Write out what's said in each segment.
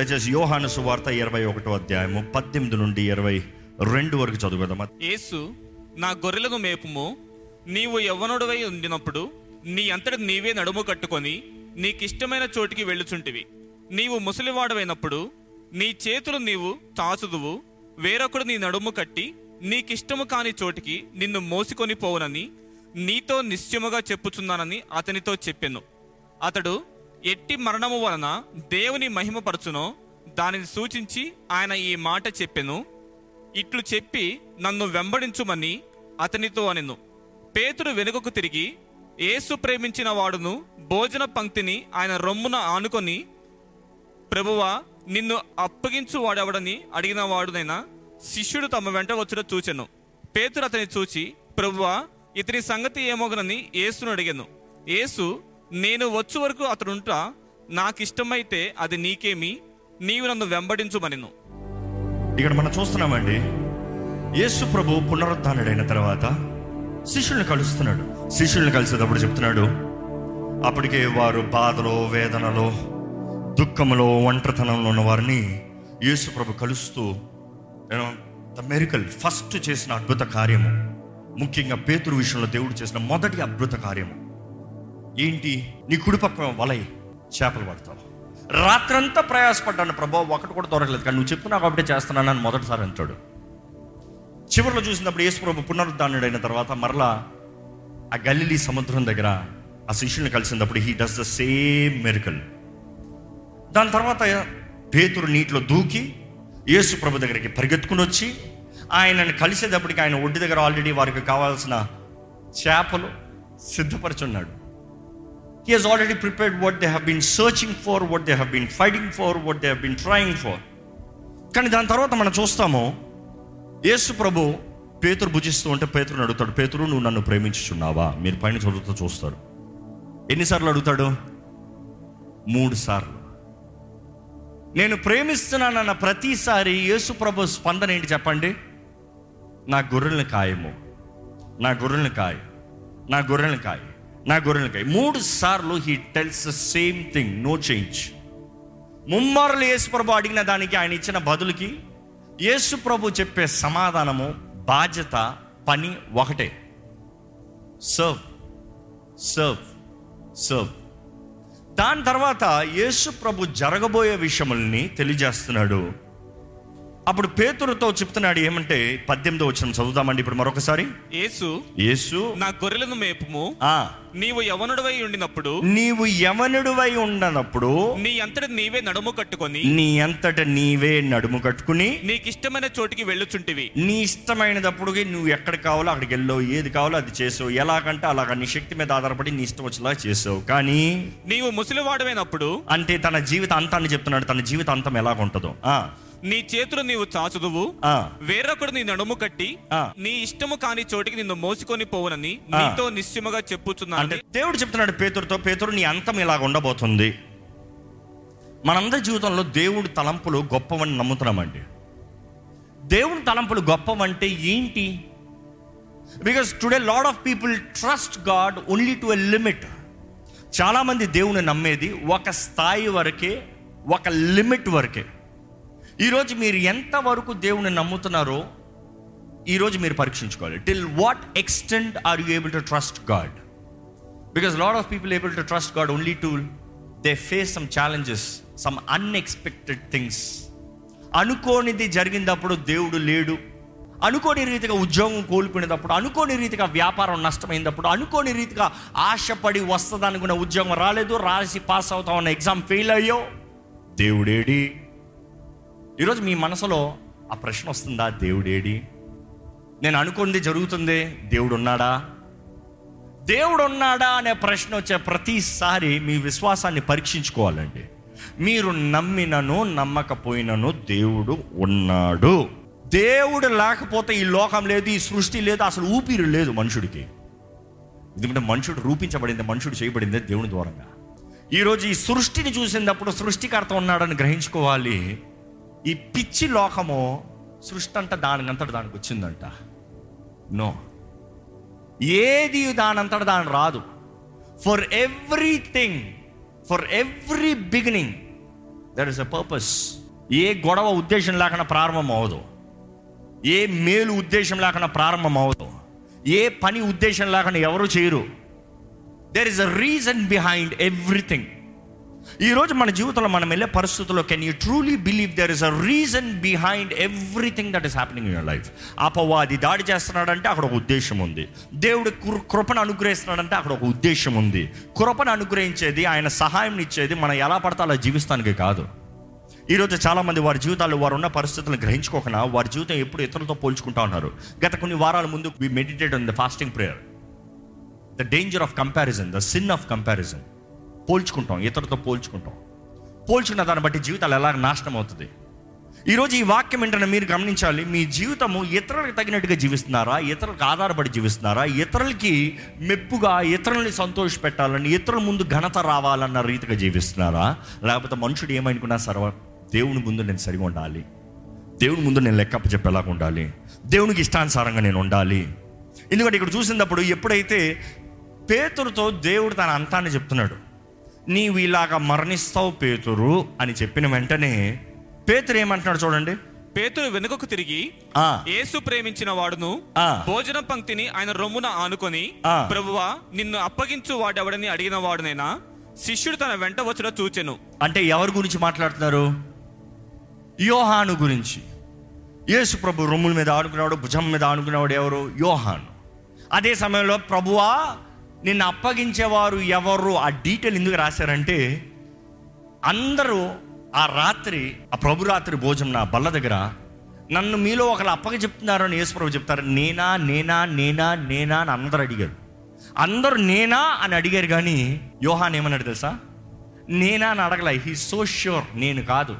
దయచేసి యోహాను సువార్త ఇరవై ఒకటో అధ్యాయము పద్దెనిమిది నుండి ఇరవై రెండు వరకు చదువుదాం యేసు నా గొర్రెలకు మేపుము. నీవు యవ్వనుడవై ఉండినప్పుడు నీ అంతటి నీవే నడుము కట్టుకొని నీకిష్టమైన చోటికి వెళ్ళుచుంటివి. నీవు ముసలివాడవైనప్పుడు నీ చేతులు నీవు చాచుదువు వేరొకడు నీ నడుము కట్టి నీకిష్టము కాని చోటికి నిన్ను మోసుకొని పోవునని నీతో నిశ్చయముగా చెప్పుచున్నానని అతనితో చెప్పాను. అతడు ఎట్టి మరణము వలన దేవుని మహిమపరచునో దానిని సూచించి ఆయన ఈ మాట చెప్పెను. ఇట్లు చెప్పి నన్ను వెంబడించుమని అతనితో అనెను. పేతుడు వెనుకకు తిరిగి ఏసు ప్రేమించిన వాడును భోజన పంక్తిని ఆయన రొమ్మున ఆనుకొని ప్రభువా నిన్ను అప్పగించు వాడెవడని అడిగిన వాడునైనా శిష్యుడు తమ వెంట వచ్చుట చూచెను. పేతురు అతని చూచి ప్రభువా ఇతని సంగతి ఏమోగనని ఏసును అడిగాను. ఏసు నేను వచ్చు వరకు అతడు ఉంటా నాకు ఇష్టమైతే అది నీకేమి నీవు నన్ను వెంబడించుమనిను. ఇక్కడ మనం చూస్తున్నామండి యేసు ప్రభు పునరుద్ధానుడైన తర్వాత శిష్యుల్ని కలుస్తున్నాడు. శిష్యుల్ని కలిసేటప్పుడు చెప్తున్నాడు అప్పటికే వారు బాధలో వేదనలో దుఃఖంలో ఒంటరితనంలో ఉన్న వారిని యేసు ప్రభు కలుస్తూ నేను ద మెరికల్ ఫస్ట్ చేసిన అద్భుత కార్యము ముఖ్యంగా పేతురు విషయంలో దేవుడు చేసిన మొదటి అద్భుత కార్యము. ఏంటి? నీ కుడిపక్క వలై చేపలు పడతావు. రాత్రంతా ప్రయాసపడ్డాను. ప్రభా ఒకటి కూడా దొరకలేదు. కానీ నువ్వు చెప్తున్నావు కాబట్టి చేస్తున్నాను అని మొదటిసారి అంటాడు. చివరిలో చూసినప్పుడు యేసు ప్రభు పునరుద్ధానుడైన తర్వాత మరలా ఆ గల్లిలీ సముద్రం దగ్గర ఆ శిష్యుని కలిసినప్పుడు he does the same miracle దాని తర్వాత పేతురు నీటిలో దూకి యేసు ప్రభు దగ్గరికి పరిగెత్తుకుని వచ్చి ఆయనను కలిసేటప్పటికి ఆయన ఒడ్డు దగ్గర ఆల్రెడీ వారికి కావాల్సిన చేపలు సిద్ధపరచున్నాడు. He has already prepared what they have been searching for what they have been fighting for what they have been trying కానీ దాని తర్వాత మనం చూస్తాము యేసు ప్రభు పేతురు భుజిస్తూ ఉంటే పేతురుని అడుగుతాడు పేతురు నువ్వు నన్ను ప్రేమించుచున్నావా? మీరు పైన చదువుతూ చూస్తారు. ఎన్నిసార్లు అడుగుతాడు? మూడు సార్లు. నేను ప్రేమిస్తున్నానన్న ప్రతిసారి యేసు ప్రభు స్పందన ఏంటి చెప్పండి? నా గొర్రెల్ని కాయము. నా గొర్రెల్ని కాయ. నా గొర్రెల్ని కాయ. నా గొర్రెల్ని మూడు సార్లు he tells the same thing no change ముమ్మారులు Yesu ప్రభు అడిగిన దానికి ఆయన ఇచ్చిన బదులుకి యేసు ప్రభు చెప్పే సమాధానము బాధ్యత పని ఒకటే. సర్వ్ సర్వ్ సర్వ్ దాని తర్వాత యేసు ప్రభు జరగబోయే విషయముల్ని తెలియజేస్తున్నాడు. అప్పుడు పేతురుతో చెప్తున్నాడు ఏమంటే పద్దెనిమిదో వచ్చిన చదువుదామండి ఇప్పుడు మరొకసారి. యేసు యేసు నా గొర్రెలను మేపుము. ఆ. నీవు యవనుడవై ఉండినప్పుడు నీవు యవనుడివై ఉండనప్పుడు నీ అంతటి నీవే నడుము కట్టుకొని నీ అంతట నీవే నడుము కట్టుకుని నీకిష్టమైన చోటికి వెళ్ళుచుంటివి. నీ ఇష్టమైనదప్పుడు నువ్వు ఎక్కడ కావాలో అక్కడికి వెళ్ళావు ఏది కావాలో అది చేసావు. ఎలాగంటే అలాగ నీ శక్తి మీద ఆధారపడి నీ ఇష్టం వచ్చేలా చేసావు. కానీ నీవు ముసలివాడమైనప్పుడు అంటే తన జీవిత అంతాన్ని చెప్తున్నాడు. తన జీవిత అంతం ఎలాగ ఉంటుందో ఆ, నీ చేతులు నీవు చాచుదువు. వేరొకడు నీ నడుము కట్టి. నీ ఇష్టము కాని చోటికి నిన్ను మోసుకొని పోవునని. నీతో నిశ్చయముగా అంటే చెప్పుచున్నాను దేవుడు చెప్తున్నాడు పేతురుతో పేతురు నీ అంతం ఇలాగ ఉండబోతుంది. మనందరి జీవితంలో దేవుడి తలంపులు గొప్పవని నమ్ముతున్నామండి. దేవుని తలంపులు గొప్పవంటే ఏంటి? Because today lot of people trust God only to a limit చాలామంది దేవుని నమ్మేది ఒక స్థాయి వరకే ఒక లిమిట్ వరకే. ఈరోజు మీరు ఎంతవరకు దేవుని నమ్ముతున్నారో ఈరోజు మీరు పరీక్షించుకోవాలి. Till what extent are you able to trust God because lot of people able to trust God only to they face some challenges some unexpected things అనుకోనిది జరిగినప్పుడు దేవుడు లేడు. అనుకోని రీతిగా ఉద్యోగం కోల్పోయినప్పుడు అనుకోని రీతిగా వ్యాపారం నష్టమైనప్పుడు అనుకోని రీతిగా ఆశపడి వస్తుంది అనుకున్న ఉద్యోగం రాలేదు రాసి పాస్ అవుతామన్న ఎగ్జామ్ ఫెయిల్ అయ్యో దేవుడేడి. ఈరోజు మీ మనసులో ఆ ప్రశ్న వస్తుందా? దేవుడేడి నేను అనుకుంది జరుగుతుంది దేవుడు ఉన్నాడా దేవుడు ఉన్నాడా అనే ప్రశ్న వచ్చే ప్రతిసారి మీ విశ్వాసాన్ని పరీక్షించుకోవాలండి. మీరు నమ్మినను నమ్మకపోయినను దేవుడు ఉన్నాడు. దేవుడు లేకపోతే ఈ లోకం లేదు ఈ సృష్టి లేదు అసలు ఊపిరి లేదు మనుషుడికి. ఎందుకంటే మనుషుడు రూపించబడింది మనుషుడు చేయబడింది దేవుని ద్వారంగా. ఈరోజు ఈ సృష్టిని చూసినప్పుడు సృష్టికర్త ఉన్నాడని గ్రహించుకోవాలి. ఈ పిచ్చి లోకము సృష్టి అంట దానికంతట దానికి వచ్చిందంట. నో. ఏది దానంతట దాని రాదు. For everything for every beginning there is a purpose ఏ గొడవ ఉద్దేశం లేకుండా ప్రారంభం అవ్వదు. ఏ మేలు ఉద్దేశం లేకుండా ప్రారంభం అవ్వదు. ఏ పని ఉద్దేశం లేకుండా ఎవరు చేయరు. There is a reason behind everything ఈరోజు మన జీవితంలో మనం వెళ్ళే పరిస్థితుల్లో can you truly believe there is a reason behind everything that is happening in your life అపవాది దాడి చేస్తున్నాడంటే అక్కడ ఒక ఉద్దేశం ఉంది. దేవుడు కృపను అనుగ్రహిస్తున్నాడంటే అక్కడ ఒక ఉద్దేశం ఉంది. కృపను అనుగ్రహించేది ఆయన సహాయం ఇచ్చేది మనం ఎలా పడతాలో అలా జీవిస్తానికి కాదు. ఈరోజు చాలామంది వారి జీవితాలు వారు ఉన్న పరిస్థితులను గ్రహించుకోకుండా వారి జీవితం ఎప్పుడు ఇతరులతో పోల్చుకుంటా ఉన్నారు. గత కొన్ని వారాల ముందు we meditate on the fasting prayer the danger of comparison the sin of comparison పోల్చుకుంటాం ఇతరులతో పోల్చుకుంటాం. పోల్చుకున్న దాన్ని బట్టి జీవితాలు ఎలా నాశనం అవుతుంది? ఈరోజు ఈ వాక్యం ఏంటంటే మీరు గమనించాలి మీ జీవితము ఇతరులకు తగినట్టుగా జీవిస్తున్నారా? ఇతరులకు ఆధారపడి జీవిస్తున్నారా? ఇతరులకి మెప్పుగా ఇతరుల్ని సంతోష పెట్టాలని ఇతరుల ముందు ఘనత రావాలన్న రీతిగా జీవిస్తున్నారా? లేకపోతే మనుషుడు ఏమనుకున్నా సర్వ దేవుని ముందు నేను సరిగా ఉండాలి. దేవుని ముందు నేను లెక్కప్ప చెప్పేలాగా ఉండాలి. దేవునికి ఇష్టానుసారంగా నేను ఉండాలి. ఎందుకంటే ఇక్కడ చూసినప్పుడు ఎప్పుడైతే పేతురుతో దేవుడు తన అంతాన్ని చెప్తున్నాడు నీవు ఇలాగా మరణిస్తావు పేతురు అని చెప్పిన వెంటనే పేతురు ఏమంటున్నాడు చూడండి. పేతురు వెనుకకు తిరిగి ఆ. యేసు ప్రేమించిన వాడును ఆ. భోజన పంక్తిని ఆయన రొమ్మున ఆనుకొని. ప్రభువా నిన్ను అప్పగించు వాడెవడని అడిగిన వాడునైనా? శిష్యుడు తన వెంట వచ్చుట చూచెను. అంటే ఎవరి గురించి మాట్లాడుతున్నారు? యోహాను గురించి. యేసు ప్రభు రొమ్ముల మీద ఆడుకున్నాడు భుజం మీద ఆడుకున్నాడు ఎవరు? యోహాను. అదే సమయంలో ప్రభువా నిన్ను అప్పగించేవారు ఎవరు? ఆ డీటెయిల్ ఎందుకు రాశారంటే అందరూ ఆ రాత్రి ఆ ప్రభు రాత్రి భోజనం నా బల్ల దగ్గర నన్ను మీలో ఒకరు అప్పగ చెప్తున్నారు అని యేసుప్రభు చెప్తారు. నేనా నేనా నేనా నేనా అని అందరు అడిగారు. అందరూ నేనా అని అడిగారు కానీ యోహాన్ ఏమన్నాడు తెలుసా? నేనా అని అడగలే. హీ సో ష్యూర్ నేను కాదు.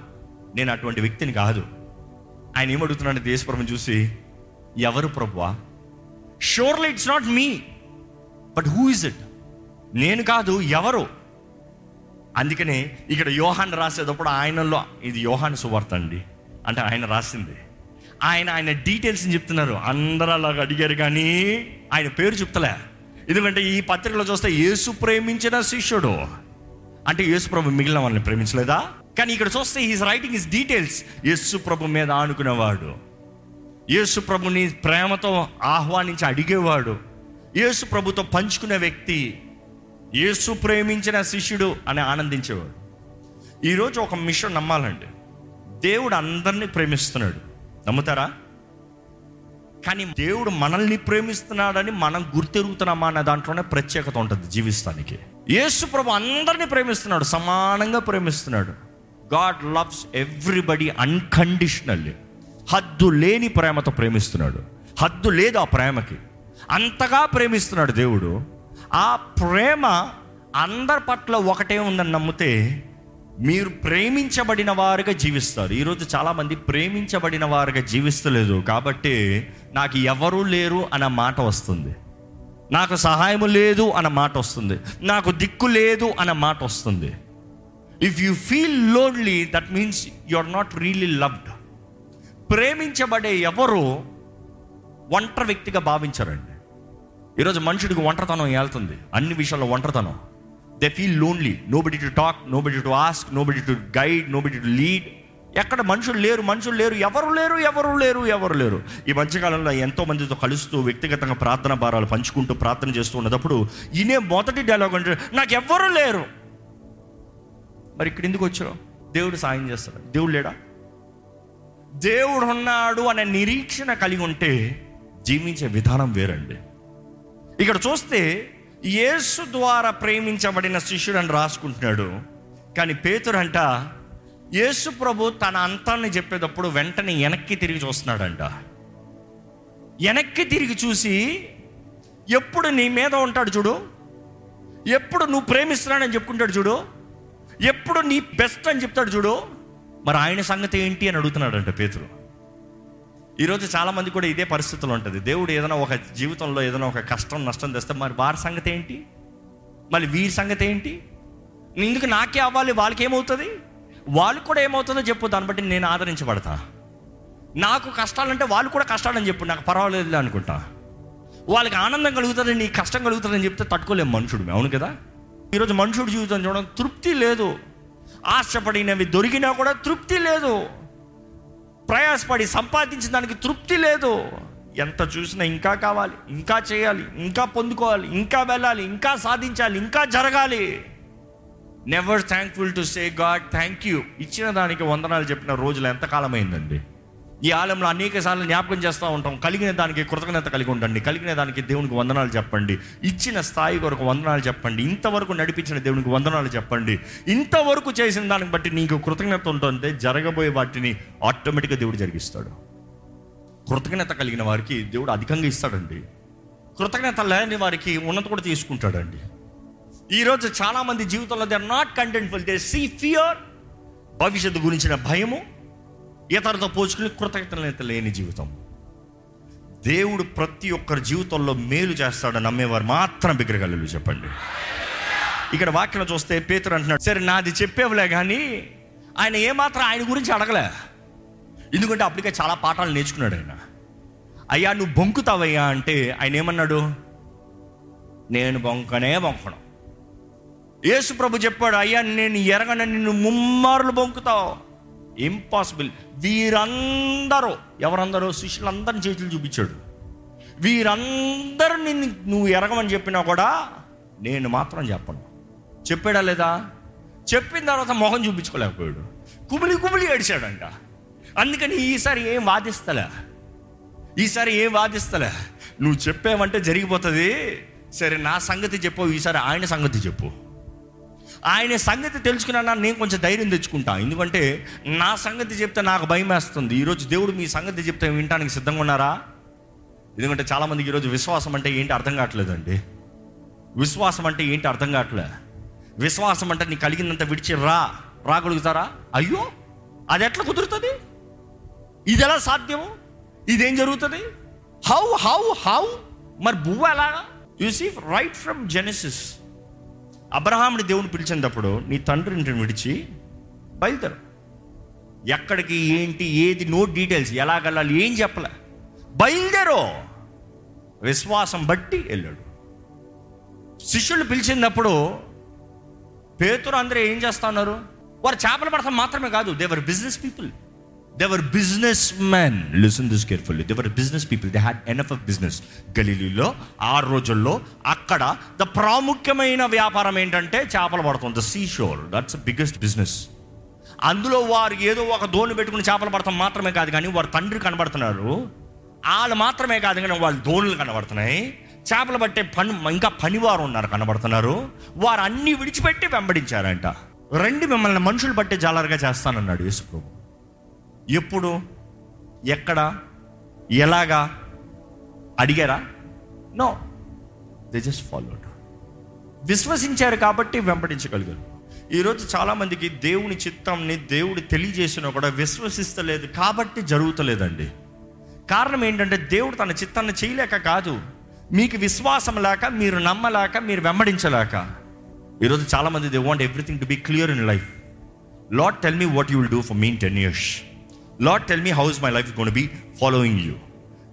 నేను అటువంటి వ్యక్తిని కాదు. ఆయన ఏమడుగుతున్నాడు? యేసుప్రభుని చూసి ఎవరు ప్రభువా? Surely it's not me but who is it నేను కాదు ఎవరు? అందుకనే ఇక్కడ యోహాన్ రాసేటప్పుడు ఆయనలో ఇది యోహాన్ సువార్త అండి. అంటే ఆయన రాసింది. ఆయన ఆయన డీటెయిల్స్ చెప్తున్నారు. అందరూ అలాగ అడిగారు కానీ ఆయన పేరు చెప్తలే. ఎందుకంటే ఈ పత్రికలో చూస్తే యేసు ప్రేమించిన శిష్యుడు. అంటే యేసు ప్రభు మిగిలిన వాళ్ళని ప్రేమించలేదా? కానీ ఇక్కడ చూస్తే is writing is details Yesu ప్రభు మీద ఆనుకునేవాడు. యేసు ప్రభుని ప్రేమతో ఆహ్వానించి అడిగేవాడు. యేసు ప్రభుతో పంచుకునే వ్యక్తి యేసు ప్రేమించిన శిష్యుడు అని ఆనందించేవాడు. ఈరోజు ఒక మిషన్ నమ్మాలండి. దేవుడు అందరినీ ప్రేమిస్తున్నాడు. నమ్ముతారా? కానీ దేవుడు మనల్ని ప్రేమిస్తున్నాడని మనం గుర్తెరుగుతున్నామా అనే దాంట్లోనే ప్రత్యేకత ఉంటుంది జీవిస్తానికి. యేసు ప్రభు అందరినీ ప్రేమిస్తున్నాడు సమానంగా ప్రేమిస్తున్నాడు. God loves everybody unconditionally. హద్దు లేని ప్రేమతో ప్రేమిస్తున్నాడు. హద్దు లేదు ఆ ప్రేమకి. అంతగా ప్రేమిస్తున్నాడు దేవుడు. ఆ ప్రేమ అందరి పట్ల ఒకటే ఉందని నమ్మితే మీరు ప్రేమించబడిన వారుగా జీవిస్తారు. ఈరోజు చాలామంది ప్రేమించబడిన వారుగా జీవిస్తలేదు. కాబట్టి నాకు ఎవరూ లేరు అన్న మాట వస్తుంది. నాకు సహాయం లేదు అన్న మాట వస్తుంది. నాకు దిక్కు లేదు అన్న మాట వస్తుంది. If you feel lonely that means you are not really loved ప్రేమించబడే ఎవరు ఒంటరి వ్యక్తిగా భావించరండి. ఈరోజు మనుషుడికి ఒంటరితనం వెళ్తుంది అన్ని విషయాల్లో ఒంటరితనం. They feel lonely nobody to talk nobody to ask nobody to guide nobody to lead ఎక్కడ మనుషులు లేరు మనుషులు లేరు ఎవరు లేరు ఎవరు లేరు ఎవరు లేరు. ఈ మధ్యకాలంలో ఎంతో మందితో కలుస్తూ వ్యక్తిగతంగా ప్రార్థన భారాలు పంచుకుంటూ ప్రార్థన చేస్తూ ఉన్నప్పుడు ఈయనే మొదటి డైలాగ్ అంటే నాకు ఎవ్వరు లేరు. మరి ఇక్కడ ఎందుకు వచ్చావు? దేవుడు సాయం చేస్తాడు. దేవుడు లేడా? దేవుడు ఉన్నాడు అనే నిరీక్షణ కలిగి ఉంటే జీవించే విధానం వేరండి. ఇక్కడ చూస్తే యేసు ద్వారా ప్రేమించబడిన శిష్యుడు అని రాసుకుంటున్నాడు. కానీ పేతురంట యేసు ప్రభు తన అంతాన్ని చెప్పేటప్పుడు వెంటనే వెనక్కి తిరిగి చూస్తున్నాడంట. వెనక్కి తిరిగి చూసి ఎప్పుడు నీ మీద ఉంటాడు చూడు? ఎప్పుడు నువ్వు ప్రేమిస్తున్నాడని చెప్పుకుంటాడు చూడు? ఎప్పుడు నీ బెస్ట్ అని చెప్తాడు చూడు? మరి ఆయన సంగతి ఏంటి అని అడుగుతున్నాడంట పేతురు. ఈరోజు చాలా మంది కూడా ఇదే పరిస్థితులు ఉంటుంది. దేవుడు ఏదైనా ఒక జీవితంలో ఏదైనా ఒక కష్టం నష్టం తెస్తే మరి వారి సంగతి ఏంటి? మళ్ళీ వీరి సంగతి ఏంటి? ఎందుకు నాకే అవ్వాలి? వాళ్ళకి ఏమవుతుంది? వాళ్ళకి కూడా ఏమవుతుందో చెప్పు దాన్ని బట్టి నేను ఆదరించబడతా. నాకు కష్టాలంటే వాళ్ళు కూడా కష్టాలని చెప్పు నాకు పర్వాలేదు అనుకుంటా. వాళ్ళకి ఆనందం కలుగుతుంది నీ కష్టం కలుగుతుందని చెప్తే తట్టుకోలేము మనుషుడు అవును కదా? ఈరోజు మనుషుడు జీవితం చూడడం తృప్తి లేదు. ఆశపడినవి దొరికినా కూడా తృప్తి లేదు. ప్రయాసపడి సంపాదించిన దానికి తృప్తి లేదు. ఎంత చూసినా ఇంకా కావాలి ఇంకా చేయాలి ఇంకా పొందుకోవాలి ఇంకా వెళ్ళాలి ఇంకా సాధించాలి ఇంకా జరగాలి. Never thankful to say God thank you ఇచ్చిన దానికి వందనాలు చెప్పిన రోజులు ఎంతకాలం అయిందండి ఈ ఆలయంలో అనేక సార్లు జ్ఞాపకం చేస్తూ ఉంటాం. కలిగిన దానికి కృతజ్ఞత కలిగి ఉండండి. కలిగిన దానికి దేవునికి వందనాలు చెప్పండి. ఇచ్చిన స్థాయి కొరకు వందనాలు చెప్పండి. ఇంతవరకు నడిపించిన దేవునికి వందనాలు చెప్పండి. ఇంతవరకు చేసిన దానికి బట్టి నీకు కృతజ్ఞత ఉంటుంటే జరగబోయే వాటిని ఆటోమేటిక్గా దేవుడు జరిగిస్తాడు. కృతజ్ఞత కలిగిన వారికి దేవుడు అధికంగా ఇస్తాడండి. కృతజ్ఞత లేని వారికి ఉన్నత కూడా తీసుకుంటాడండి. ఈరోజు చాలా మంది జీవితంలో they are not contentful they see fear భవిష్యత్తు గురించిన భయము ఇతరులతో పోల్చుకుని కృతజ్ఞత లేని జీవితం. దేవుడు ప్రతి ఒక్కరి జీవితంలో మేలు చేస్తాడని నమ్మేవారు మాత్రం బిగ్గరగలరు చెప్పండి. ఇక్కడ వాక్యం చూస్తే పేతురు అంటున్నాడు సరే నాది చెప్పేవలే కానీ ఆయన ఏమాత్రం ఆయన గురించి అడగలే. ఎందుకంటే అప్పటికే చాలా పాఠాలు నేర్చుకున్నాడు ఆయన. అయ్యా నువ్వు బొంకుతావయ్యా అంటే ఆయన ఏమన్నాడు? నేను బొంకనే బొంకను. యేసు ప్రభు చెప్పాడు అయ్యా నేను ఎరగన నిన్ను ముమ్మారులు బొంకుతావు. ఇంపాసిబుల్ వీరందరూ ఎవరందరూ శిష్యులందరిని చేతులు చూపించాడు. వీరందరూ నిన్ను నువ్వు ఎరగమని చెప్పినా కూడా నేను మాత్రం చెప్పను. చెప్పాడా లేదా? చెప్పిన తర్వాత మొహం చూపించుకోలేకపోయాడు. కుమిలి కుమిలి ఏడిచాడంట. అందుకని ఈసారి ఏం వాదిస్తలే? ఈసారి ఏం వాదిస్తలే? నువ్వు చెప్పావంటే జరిగిపోతుంది. సరే నా సంగతి చెప్పు ఈసారి ఆయన సంగతి చెప్పు. ఆయన సంగతి తెలుసుకున్నా నేను కొంచెం ధైర్యం తెచ్చుకుంటా. ఎందుకంటే నా సంగతి చెప్తే నాకు భయం వేస్తుంది ఈరోజు దేవుడు మీ సంగతి చెప్తే వినటానికి సిద్ధంగా ఉన్నారా? ఎందుకంటే చాలామందికి ఈరోజు విశ్వాసం అంటే ఏంటి అర్థం కావట్లేదండి. విశ్వాసం అంటే ఏంటి అర్థం కావట్లే? విశ్వాసం అంటే నీ కలిగినంత విడిచి రా. రాగలుగుతారా అయ్యో! అది ఎట్లా కుదురుతుంది? ఇది ఎలా సాధ్యము? ఇదేం జరుగుతుంది? How how how? మరి బువ్వ ఎలాగా? You see right from Genesis. అబ్రహాముని దేవుని పిలిచినప్పుడు నీ తండ్రి ఇంటిని విడిచి బయలుదేరు. ఎక్కడికి ఏంటి ఏది నో డీటెయిల్స్ ఎలా వెళ్ళాలి ఏం చెప్పలే. బయలుదేరో. విశ్వాసం బట్టి వెళ్ళాడు. శిష్యులు పిలిచినప్పుడు పేతురు అందరూ ఏం చేస్తా ఉన్నారు? వారు చేపలు పడతాం మాత్రమే కాదు they were business people they were business man listen this carefully they were business people they had enough of business గలీలీలో ఆ రోజుల్లో అక్కడ ద ప్రాముఖ్యమైన వ్యాపారం ఏంటంటే చేపలు పడతాం the sea shore that's biggest business అందులో వారు ఏదో ఒక దోణి పెట్టుకుని చేపలు పడతాం మాత్రమే కాదు కానీ వారు తండ్రి కనబడుతున్నారు. వాళ్ళు మాత్రమే కాదు కానీ వాళ్ళ దోణులు కనబడుతున్నాయి. చేపలు పట్టే పని ఇంకా పనివారు ఉన్నారు కనబడుతున్నారు. వారు అన్ని విడిచిపెట్టి వెంబడించారంట. రెండు మిమ్మల్ని మనుషులు పట్టే జాలరుగా చేస్తానన్నాడు యేసు ప్రభు ఎప్పుడు? ఎక్కడ? ఎలాగా? అడిగారా? నో. దే జస్ట్ ఫాలోడ్ విశ్వసించారు కాబట్టి వెంబడించగలిగారు. ఈరోజు చాలామందికి దేవుని చిత్తంని దేవుడు తెలియజేసినా కూడా విశ్వసిస్తలేదు కాబట్టి జరుగుతలేదండి. కారణం ఏంటంటే దేవుడు తన చిత్తాన్ని చేయలేక కాదు. మీకు విశ్వాసం లేక మీరు నమ్మలేక మీరు వెంబడించలేక. ఈరోజు చాలామంది they want everything to be clear in life let tell me what you will do for mean ten years let tell me how's my life gonna be following you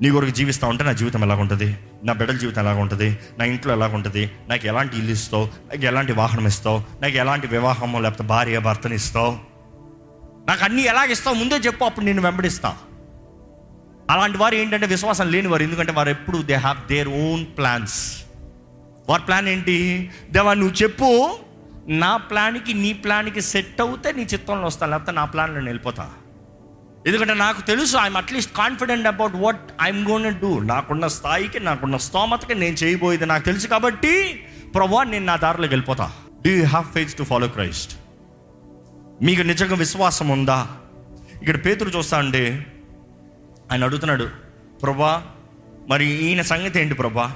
నీ కొరకు జీవిస్తూ ఉంటే నా జీవితం ఎలాగుంటుంది? నా బిడ్డల జీవితం ఎలాగుంటుంది? నా ఇంట్లో ఎలాగుంటుంది? నాకు ఎలాంటి ఇల్లు ఇస్తావు? నాకు ఎలాంటి వాహనం ఇస్తావు? నాకు ఎలాంటి వివాహమో లేకపోతే భార్య భర్తని ఇస్తావు? నాకు అన్నీ ఎలాగ ఇస్తావు ముందే చెప్పు అప్పుడు నేను వెంబడిస్తా. అలాంటి వారు ఏంటంటే విశ్వాసం లేని వారు ఎందుకంటే వారు ఎప్పుడు they have their own plans వారి ప్లాన్ ఏంటి? దేవా నువ్వు చెప్పు నా ప్లాన్కి నీ ప్లాన్కి సెట్ అవుతే నీ చిత్తంలో వస్తాను లేకపోతే నా ప్లాన్లో నేను వెళ్ళిపోతా. ఎందుకంటే నాకు తెలుసు I'm at least confident about what I'm gonna do నాకున్న స్థాయికి నాకున్న స్తోమతకి నేను చేయబోయేది నాకు తెలుసు కాబట్టి ప్రభా నేను నా దారిలోకి వెళ్ళిపోతా. Do you have faith to follow Christ మీకు నిజంగా విశ్వాసం ఉందా? ఇక్కడ పేతురు చూస్తా అంటే ఆయన అడుగుతున్నాడు ప్రభా మరి ఈయన సంగతి ఏంటి ప్రభా?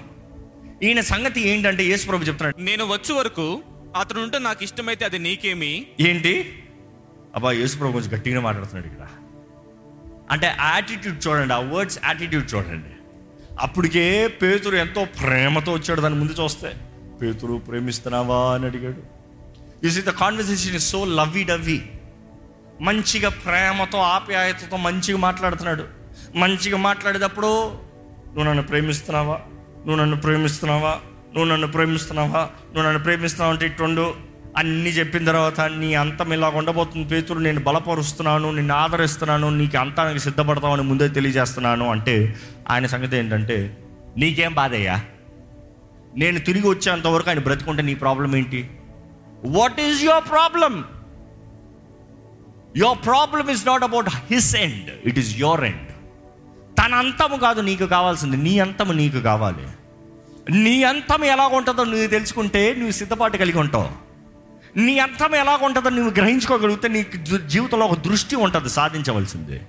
ఈయన సంగతి ఏంటంటే యేసు ప్రభు చెప్తున్నాడు. నేను వచ్చే వరకు అతను ఉంటే నాకు ఇష్టమైతే అది నీకేమి? ఏంటి? అబ్బా యేసు ప్రభు కొంచెం గట్టిగా మాట్లాడుతున్నాడు ఇక్కడ. అంటే యాటిట్యూడ్ చూడండి ఆ వర్డ్స్ యాటిట్యూడ్ చూడండి. అప్పటికే పేతురు ఎంతో ప్రేమతో వచ్చాడు దాని ముందు చూస్తే పేతురు ప్రేమిస్తున్నావా? అని అడిగాడు. Use the conversation is so lovey dovey మంచిగా ప్రేమతో ఆప్యాయతతో మంచిగా మాట్లాడుతున్నాడు. మంచిగా మాట్లాడేటప్పుడు నువ్వు నన్ను ప్రేమిస్తున్నావా? నువ్వు నన్ను ప్రేమిస్తున్నావా? నువ్వు నన్ను ప్రేమిస్తున్నావా? నువ్వు నన్ను ప్రేమిస్తున్నావు? అంటే ఇట్టుండు అన్ని చెప్పిన తర్వాత నీ అంతం ఇలా ఉండబోతుంది. పేతురు నేను బలపరుస్తున్నాను నిన్ను ఆదరిస్తున్నాను నీకు అంతానికి సిద్ధపడతామని ముందే తెలియజేస్తున్నాను అంటే ఆయన సంగతి ఏంటంటే నీకేం బాధయ్యా? నేను తిరిగి వచ్చేంత వరకు ఆయన బ్రతుకుంటే నీ ప్రాబ్లం ఏంటి? What is your problem your problem is not about his end it is your end తన అంతము కాదు నీకు కావాల్సింది నీ అంతము నీకు కావాలి. నీ అంతం ఎలా ఉంటుందో నువ్వు తెలుసుకుంటే నువ్వు సిద్ధపాటు కలిగి ఉంటావు. నీ అంతం ఎలా ఉంటుందో నువ్వు గ్రహించుకోగలిగితే నీకు జీ- జీవితంలో ఒక దృష్టి ఉంటుంది సాధించవలసింది.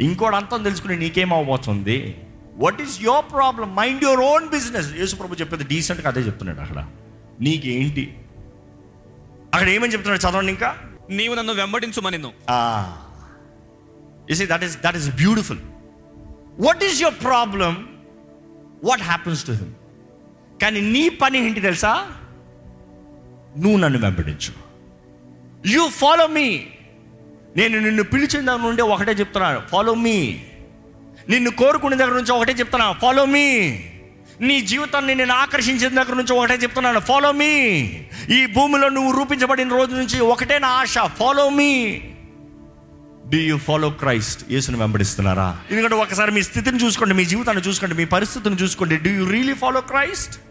ఇంకోటి అంతం తెలుసుకుని నీకేం అవ్వబోతుంది what is your problem mind your own business యేసుప్రభు చెప్పేది డీసెంట్గా అదే చెప్తున్నాడు అక్కడ. నీకేంటి? అక్కడ ఏమని చెప్తున్నాడు చదవండి ఇంకా? నీవు నన్ను see that is that is beautiful what is your problem what happens to him కానీ నీ పని ఏంటి తెలుసా? నువ్వు నన్ను వెంబడించు. యు ఫాలో మీ నేను నిన్ను పిలిచిన దగ్గర నుండి ఒకటే చెప్తున్నాను ఫాలో మీ నిన్ను కోరుకునే దగ్గర నుంచి ఒకటే చెప్తున్నా ఫాలో మీ నీ జీవితాన్ని నేను ఆకర్షించిన దగ్గర నుంచి ఒకటే చెప్తున్నాను ఫాలో మీ ఈ భూమిలో నువ్వు రూపించబడిన రోజు నుంచి ఒకటే నా ఆశ follow me do you follow Christ యేసుని వెంబడిస్తున్నారా? ఎందుకంటే ఒకసారి మీ స్థితిని చూసుకోండి మీ జీవితాన్ని చూసుకోండి మీ పరిస్థితిని చూసుకోండి. Do you really follow Christ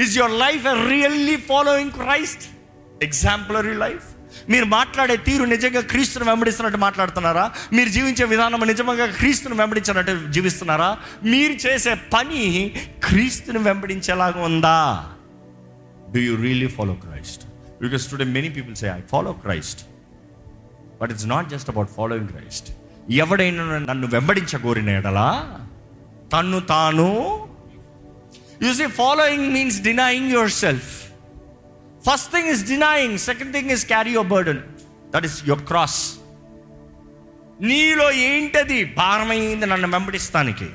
is your life really following Christ exemplary life మీరు మాట్లాడే తీరు నిజంగా క్రీస్తును వెంబడిస్తున్నట్టు మాట్లాడుతున్నారా? మీరు జీవించే విధానం నిజంగా క్రీస్తును వెంబడించినట్టు జీవిస్తున్నారా? మీరు చేసే పని క్రీస్తుని వెంబడించేలాగా ఉందా? Do you really follow Christ because today many people say I follow Christ but it's not just about following Christ ఎవడైనా నన్ను వెంబడించగోరిన ఎడలా? తన్ను తాను you see following means denying your self first thing is denying second thing is carry your burden that is your cross నీలో ఏంటది? భారమైంది నన్ను వెంబడిస్తానికి.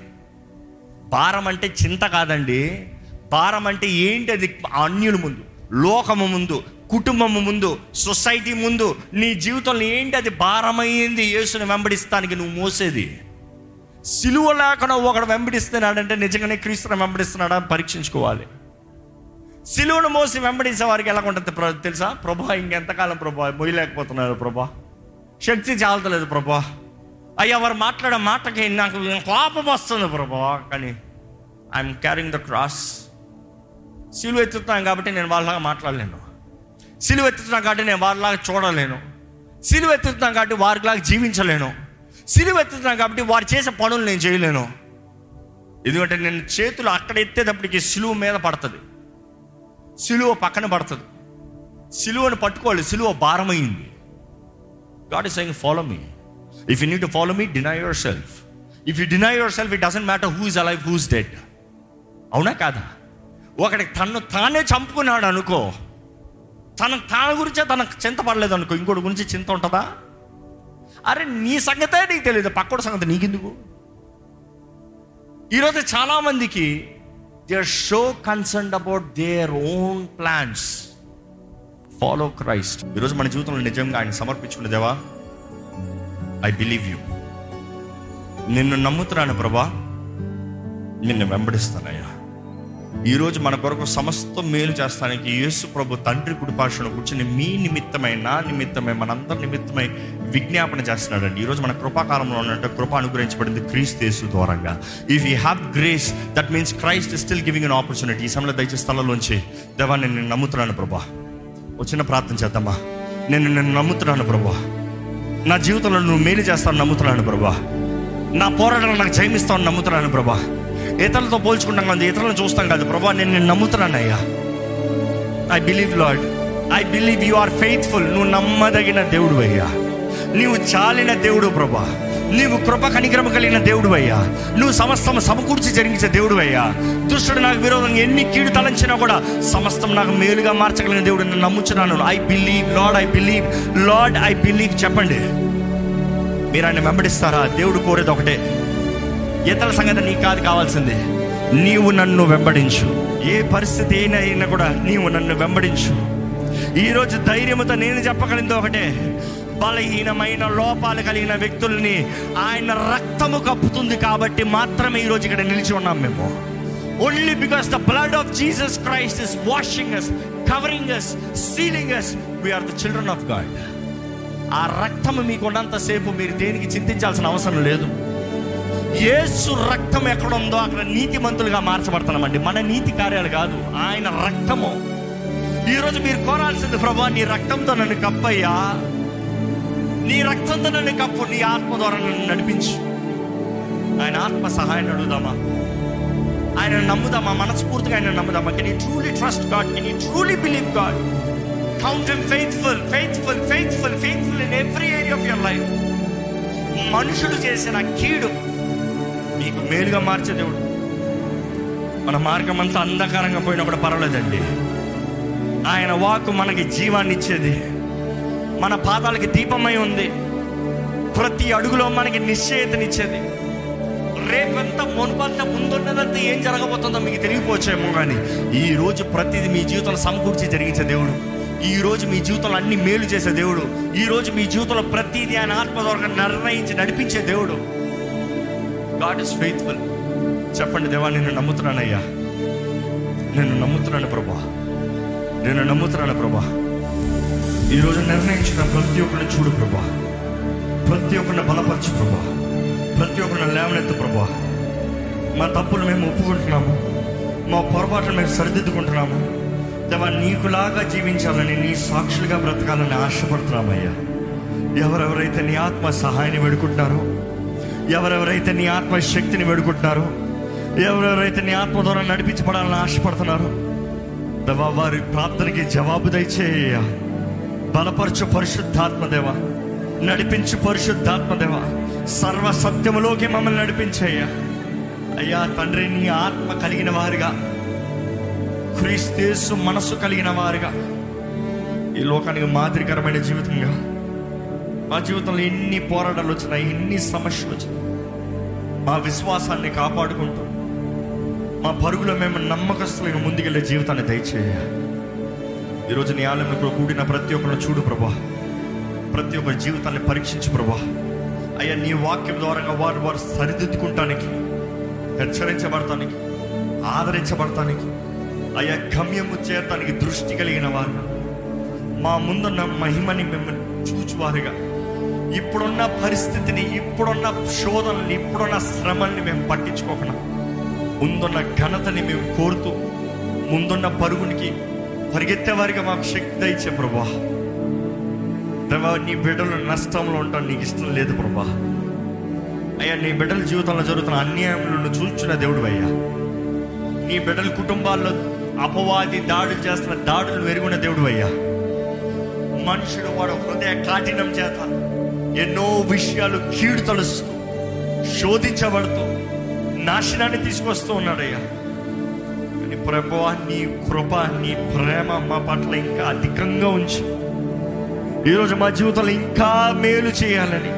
భారం అంటే చింత కాదండి. భారం అంటే ఏంటది? అన్యుల ముందు లోకము ముందు కుటుంబము ముందు సొసైటీ ముందు నీ జీవితంలో ఏంటి అది భారమైంది యేసుని వెంబడిస్తానికి నువ్వు మోసేది? సిలువ లేకుండా ఒకడు వెంబడిస్తున్నాడంటే నిజంగానే క్రీస్తుని వెంబడిస్తున్నాడా పరీక్షించుకోవాలి. సిలువను మోసి వెంబడించే వారికి ఎలా ఉంటుంది ప్ర- తెలుసా? ప్రభా ఇంకెంతకాలం ప్రభా? మొయ్యలేకపోతున్నారు ప్రభా. శక్తి చాలతలేదు ప్రభా. అయ్యా వారు మాట్లాడే మాటకి నాకు కోపం వస్తుంది ప్రభా కానీ ఐఎమ్ క్యారింగ్ ద క్రాస్ సిలువ ఎత్తుతున్నాను కాబట్టి నేను వాళ్ళలాగా మాట్లాడలేను. సిలువ ఎత్తుతున్నాను కాబట్టి నేను వారిలాగా చూడలేను. సిలువ ఎత్తుతున్నాను కాబట్టి వారిలాగా జీవించలేను. సిలువ ఎత్తున్నాను కాబట్టి వారు చేసే పనులు నేను చేయలేను. ఎందుకంటే నేను చేతులు అక్కడ ఎత్తేటప్పటికి సిలువ మీద పడుతుంది. సిలువ పక్కన పడుతుంది. సిలువను పట్టుకోవాలి. సిలువ భారమైంది. God is saying follow me if you need to follow me deny your self if you deny your self it doesn't matter who is alive who is dead అవునా కాదా? ఒకడికి తను తానే చంపుకున్నాడు అనుకో. తన తన గురించే తనకు చింత పడలేదు అనుకో. ఇంకోటి గురించి చింత ఉంటుందా? అరే నీ సంగతే నీకు తెలియదు పక్కోడి సంగతి నీకెందుకు? ఈరోజు చాలామందికి they are show concern about their own plans follow Christ ఈరోజు మన జీవితంలో నిజంగా ఆయన సమర్పించుకునే దేవా ఐ బిలీవ్ యూ నిన్ను నమ్ముతున్నాను ప్రభా నిన్ను వెంబడిస్తానయ్యా. ఈరోజు మన కొరకు సమస్త మేలు చేస్తానికి యేసు ప్రభు తండ్రి కుడిపాషను కూర్చొని మీ నిమిత్తమై నా నిమిత్తమై మనందరి నిమిత్తమై విజ్ఞాపన చేస్తున్నాడండి. ఈరోజు మన కృపాకాలంలో ఉన్నట్టు కృప అనుగ్రహించబడింది క్రీస్తు యేసు ద్వారంగా. If you have grace that means Christ still giving an opportunity ఈ సమయంలో దయచేసి స్థలంలోంచి దేవా నేను నమ్ముతున్నాను ప్రభా. వచ్చిన ప్రార్థన చేద్దామా? నేను నేను నమ్ముతున్నాను ప్రభా. నా జీవితంలో నువ్వు మేలు చేస్తాను నమ్ముతున్నాను ప్రభా. నా పోరాటంలో నాకు జయమిస్తావు నమ్ముతున్నాను ప్రభా. ఇతరులతో పోల్చుకుంటాం కదా ఇతరులను చూస్తాం కాదు. ప్రభా నేను నేను నమ్ముతున్నాను అయ్యా I believe lord I believe you are faithful నువ్వు నమ్మదగిన దేవుడు అయ్యా నీవు చాలిన దేవుడు ప్రభా. నీవు కృప కనిక్రమ కలిగిన దేవుడు అయ్యా నువ్వు సమస్తం సమకూర్చి జరిగించే దేవుడు అయ్యా దుష్టుడు నాకు విరోధంగా ఎన్ని కీడు తలంచినా కూడా సమస్తం నాకు మేలుగా మార్చగలిగిన దేవుడు నేను నమ్ముచున్నాను. I believe lord I believe lord I believe చెప్పండి. మీరు ఆయన వెంబడిస్తారా? దేవుడు కోరేది ఒకటే. ఇతర సంగతి నీకు కాదు కావాల్సిందే. నీవు నన్ను వెంబడించు. ఏ పరిస్థితి అయినా అయినా కూడా నీవు నన్ను వెంబడించు. ఈరోజు ధైర్యముతో నేను చెప్పగలిగింది ఒకటే. బలహీనమైన లోపాలు కలిగిన వ్యక్తుల్ని ఆయన రక్తము కప్పుతుంది కాబట్టి మాత్రమే ఈరోజు ఇక్కడ నిలిచి ఉన్నాం మేము. Only because the blood of Jesus Christ is washing us covering us sealing us we're the children of God ఆ రక్తము మీకు ఉన్నంతసేపు మీరు దేనికి చింతించాల్సిన అవసరం లేదు. యేసు రక్తం ఎక్కడ ఉందో అక్కడ నీతిమంతులుగా మార్చబడుతున్నామండి. మన నీతి కార్యాలు కాదు ఆయన రక్తము. ఈరోజు మీరు కోరాల్సింది ప్రభా నీ రక్తంతో నన్ను కప్పయ్యా. నీ రక్తంతో నన్ను కప్పు నీ ఆత్మ ద్వారా నన్ను నడిపించు. ఆయన ఆత్మ సహాయం అడుగుదామా? ఆయన నమ్ముదామా? మనస్ఫూర్తిగా ఆయన నమ్ముదామా? Can you truly trust God can you truly believe God count him faithful faithful faithful faithful in every area of your life మనుషులు చేసిన కీడు మీకు మేలుగా మార్చే దేవుడు. మన మార్గం అంతా అంధకారంగా పోయినప్పుడు పర్వాలేదండి. ఆయన వాకు మనకి జీవాన్ని ఇచ్చేది. మన పాదాలకి దీపమై ఉంది. ప్రతి అడుగులో మనకి నిశ్చయితనిచ్చేది. రేపంతా మునుపంతా ముందున్నదంతా ఏం జరగబోతుందో మీకు తెలియపోవచ్చేమో కానీ ఈ రోజు ప్రతిదీ మీ జీవితంలో సమకూర్చి జరిగించే దేవుడు. ఈ రోజు మీ జీవితంలో అన్ని మేలు చేసే దేవుడు. ఈ రోజు మీ జీవితంలో ప్రతిదీ ఆయన ఆత్మ ద్వారా నిర్ణయించి నడిపించే దేవుడు. గాడ్ ఇస్ ఫెయిత్ఫుల్ చెప్పండి దేవా నేను నమ్ముతున్నానయ్యా. నేను నమ్ముతున్నాను ప్రభా. నేను నమ్ముతున్నాను ప్రభా. ఈరోజు నిర్ణయించిన ప్రతి ఒక్కరిని చూడు ప్రభా. ప్రతి ఒక్కరిని బలపరచు ప్రభా. ప్రతి ఒక్కరిని లేవనెత్తు ప్రభా. మా తప్పులు మేము ఒప్పుకుంటున్నాము. మా పొరపాట్లు మేము సరిదిద్దుకుంటున్నాము. దేవా నీకులాగా జీవించాలని నీ సాక్షులుగా బ్రతకాలని ఆశపడుతున్నామయ్యా. ఎవరెవరైతే నీ ఆత్మ సహాయాన్ని వేడుకుంటున్నారో ఎవరెవరైతే నీ ఆత్మ శక్తిని వేడుకుంటున్నారో ఎవరెవరైతే నీ ఆత్మ ద్వారా నడిపించబడాలని ఆశపడుతున్నారో దేవా వారి ప్రార్థనకి జవాబు దయచేయ బలపరచు పరిశుద్ధాత్మదేవ నడిపించు పరిశుద్ధాత్మదేవ సర్వ సత్యములోకి మమ్మల్ని నడిపించేయ అయ్యా. తండ్రి నీ ఆత్మ కలిగిన వారుగా క్రీస్తేసు మనసు కలిగిన వారుగా ఈ లోకానికి మాదిరికరమైన జీవితంగా మా జీవితంలో ఎన్ని పోరాటాలు వచ్చినాయి ఎన్ని సమస్యలు వచ్చినాయి మా విశ్వాసాన్ని కాపాడుకుంటూ మా పరుగులో మేము నమ్మకస్తులుగా ముందుకెళ్ళే జీవితాన్ని దయచేయ. ఈరోజు నీ ఆలయంలో కూడిన ప్రతి ఒక్కరిని చూడు ప్రభా. ప్రతి ఒక్కరి జీవితాన్ని పరీక్షించు ప్రభా. అయ్యా నీ వాక్యం ద్వారా వారు వారు సరిదిద్దుకుంటానికి హెచ్చరించబడటానికి ఆదరించబడటానికి అయ్యా గమ్యము చేరటానికి దృష్టి కలిగిన వారు. మా ముందున్న మహిమని మిమ్మల్ని చూచువారుగా. ఇప్పుడున్న పరిస్థితిని ఇప్పుడున్న శోధనని ఇప్పుడున్న శ్రమల్ని మేము పట్టించుకోకుండా ముందున్న ఘనతని మేము కోరుతూ ముందున్న పరుగునికి పరిగెత్తేవారిగా మాకు శక్తి ఇచ్చే ప్రభా. ప్రభా నీ బిడ్డలు నష్టంలో ఉంటాం నీకు ఇష్టం లేదు ప్రభా. అయ్యా నీ బిడ్డల జీవితంలో జరుగుతున్న అన్యాయములను చూచున్న దేవుడు అయ్యా. నీ బిడ్డల కుటుంబాల్లో అపవాది దాడులు చేస్తున్న దాడులు వెరుగున్న దేవుడు అయ్యా. మనుషుడు వాడు హృదయ కాఠినం చేత ఎన్నో విషయాలు కీడు తలుస్తూ శోధించబడుతూ నాశనాన్ని తీసుకొస్తూ ఉన్నాడయ్యా. కానీ ప్రభు నీ కృప నీ ప్రేమ మా పట్ల ఇంకా అధికంగా ఉంచి ఈరోజు మా జీవితంలో ఇంకా మేలు చేయాలని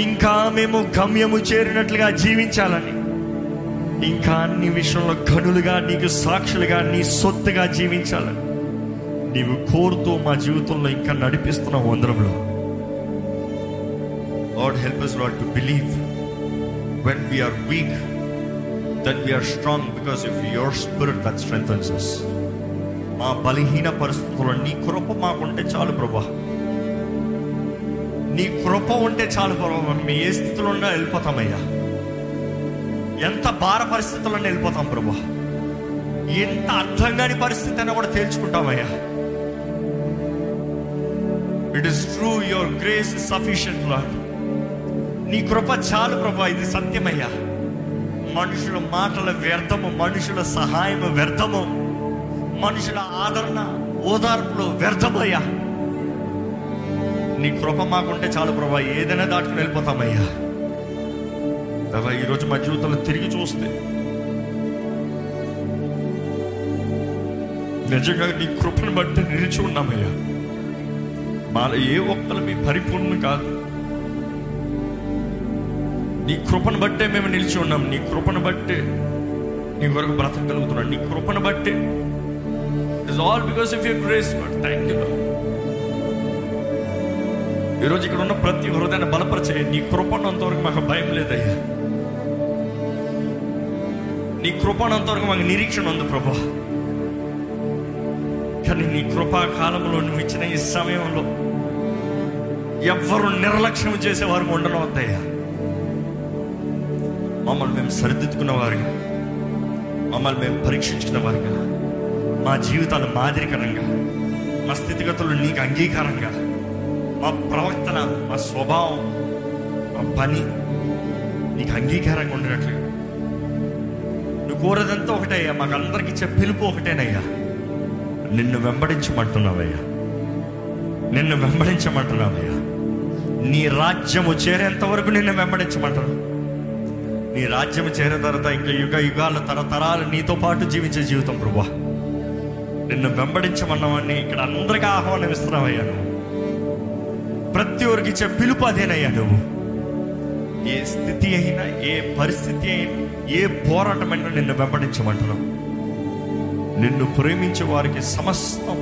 ఇంకా మేము గమ్యము చేరినట్లుగా జీవించాలని ఇంకా అన్ని విషయంలో గనులుగా నీకు సాక్షులుగా నీ సొత్తుగా జీవించాలని నీవు కోరుతూ మా జీవితంలో ఇంకా నడిపిస్తున్న వందరంలో lord help us lord to believe when we are weak then we are strong because of your spirit that strengthens us. మా బలహీన పరిస్థితుల్లో నీ కృప మాకుంటే చాలు ప్రభా. నీ కృప ఉంటే చాలు ప్రభా. మేము ఏ స్థితిలో ఉన్నా వెళ్ళిపోతామయ్యా. ఎంత భార పరిస్థితుల్లో వెళ్ళిపోతాం ప్రభా. ఎంత అర్థం కాని పరిస్థితి అయినా కూడా తేల్చుకుంటామయ్యా. It is true your grace sufficient lord నీ కృప చాలు ప్రభా ఇది సత్యమయ్యా. మనుషుల మాటల వ్యర్థము మనుషుల సహాయము వ్యర్థము మనుషుల ఆదరణ ఓదార్పులు వ్యర్థమయ్యా. నీ కృప మాకుంటే చాలు ప్రభా ఏదైనా దాటుకుని వెళ్ళిపోతామయ్యా. ప్రభా ఈరోజు మా జీవితంలో తిరిగి చూస్తే నిజంగా నీ కృపను బట్టి నిలిచి ఉన్నామయ్యా. మాలో ఏ ఒక్కరు మీ పరిపూర్ణం కాదు. నీ కృపను బట్టే మేము నిలిచి ఉన్నాం. నీ కృపను బట్టే నీ కొరకు బ్రతకగలుగుతున్నాం నీ కృపను బట్టే. It's all because of your grace but thank you ఈరోజు ఇక్కడ ఉన్న ప్రతి హృదయాన్ని బలపరచే నీ కృపనంతవరకు మాకు భయం లేదయ్యా. నీ కృపనంతవరకు మాకు నిరీక్షణ ఉంది ప్రభా. కానీ నీ కృపాకాలంలో నువ్వు ఇచ్చిన ఈ సమయంలో ఎవ్వరు నిర్లక్ష్యం చేసేవారు ఉండను వద్దయ్యా మమ్మల్ని మేము సరిదిద్దుకున్న వారుగా మమ్మల్ని మేము పరీక్షించుకున్న వారుగా మా జీవితాలు మాదిరికరంగా మా స్థితిగతులు నీకు అంగీకారంగా మా ప్రవర్తన మా స్వభావం మా పని నీకు అంగీకారంగా ఉండేటట్లుగా నువ్వు కోరదంతా ఒకటయ్యా మాకు అందరికి ఇచ్చే పిలుపు ఒకటేనయ్యా. నిన్ను వెంబడించమంటున్నావయ్యా. నిన్ను వెంబడించమంటున్నావయ్యా. నీ రాజ్యము చేరేంత వరకు నిన్ను వెంబడించమంటున్నావు. నీ రాజ్యం చేరిన తర్వాత ఇంకా యుగ యుగాల తరతరాలు నీతో పాటు జీవించే జీవితం ప్రభా నిన్ను వెంబడించమన్నావని ఇక్కడ అందరికీ ఆహ్వానమిస్తున్నావయ్యా నువ్వు. ప్రతి ఒక్కరికి ఇచ్చే పిలుపు అదేనయ్యా నువ్వు. ఏ స్థితి అయినా ఏ పరిస్థితి అయినా ఏ పోరాటమైనా నిన్ను వెంబడించమంటున్నావు నిన్ను ప్రేమించే వారికి సమస్తం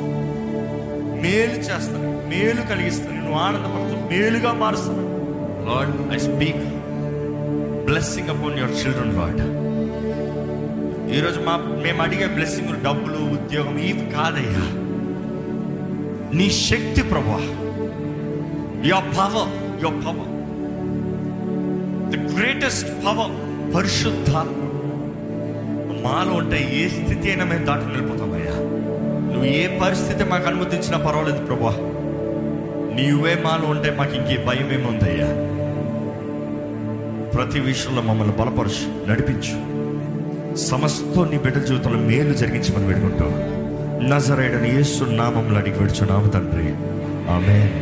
మేలు చేస్తాను మేలు కలిగిస్తాను నువ్వు ఆనందపడుతూ మేలుగా మారుస్తాను lord I speak blessing upon your children lord ఈరోజు మా మేము అడిగే బ్లెస్సింగ్ డబ్బులు ఉద్యోగం ఇవి కాదయ్యా. నీ శక్తి ప్రభా. Your power your power the greatest power పరిశుద్ధాత్మ. మాలో ఉంటే ఏ స్థితి అయినా మేము దాటి వెళ్ళిపోతామయ్యా. నువ్వు ఏ పరిస్థితి మాకు అనుమతించినా పర్వాలేదు ప్రభా. నీవే మాలో ఉంటే మాకు ఇంకే భయం ఏముందయ్యా ప్రతి విషయంలో మమ్మల్ని బలపరచు నడిపించు. సమస్తం నీ బిడ్డ జీవితంలో మేలు జరిగించమని వేడుకుంటాం నజరైడని యేసు నామంలో అడిగి విడుచున్నాము తండ్రి. ఆమె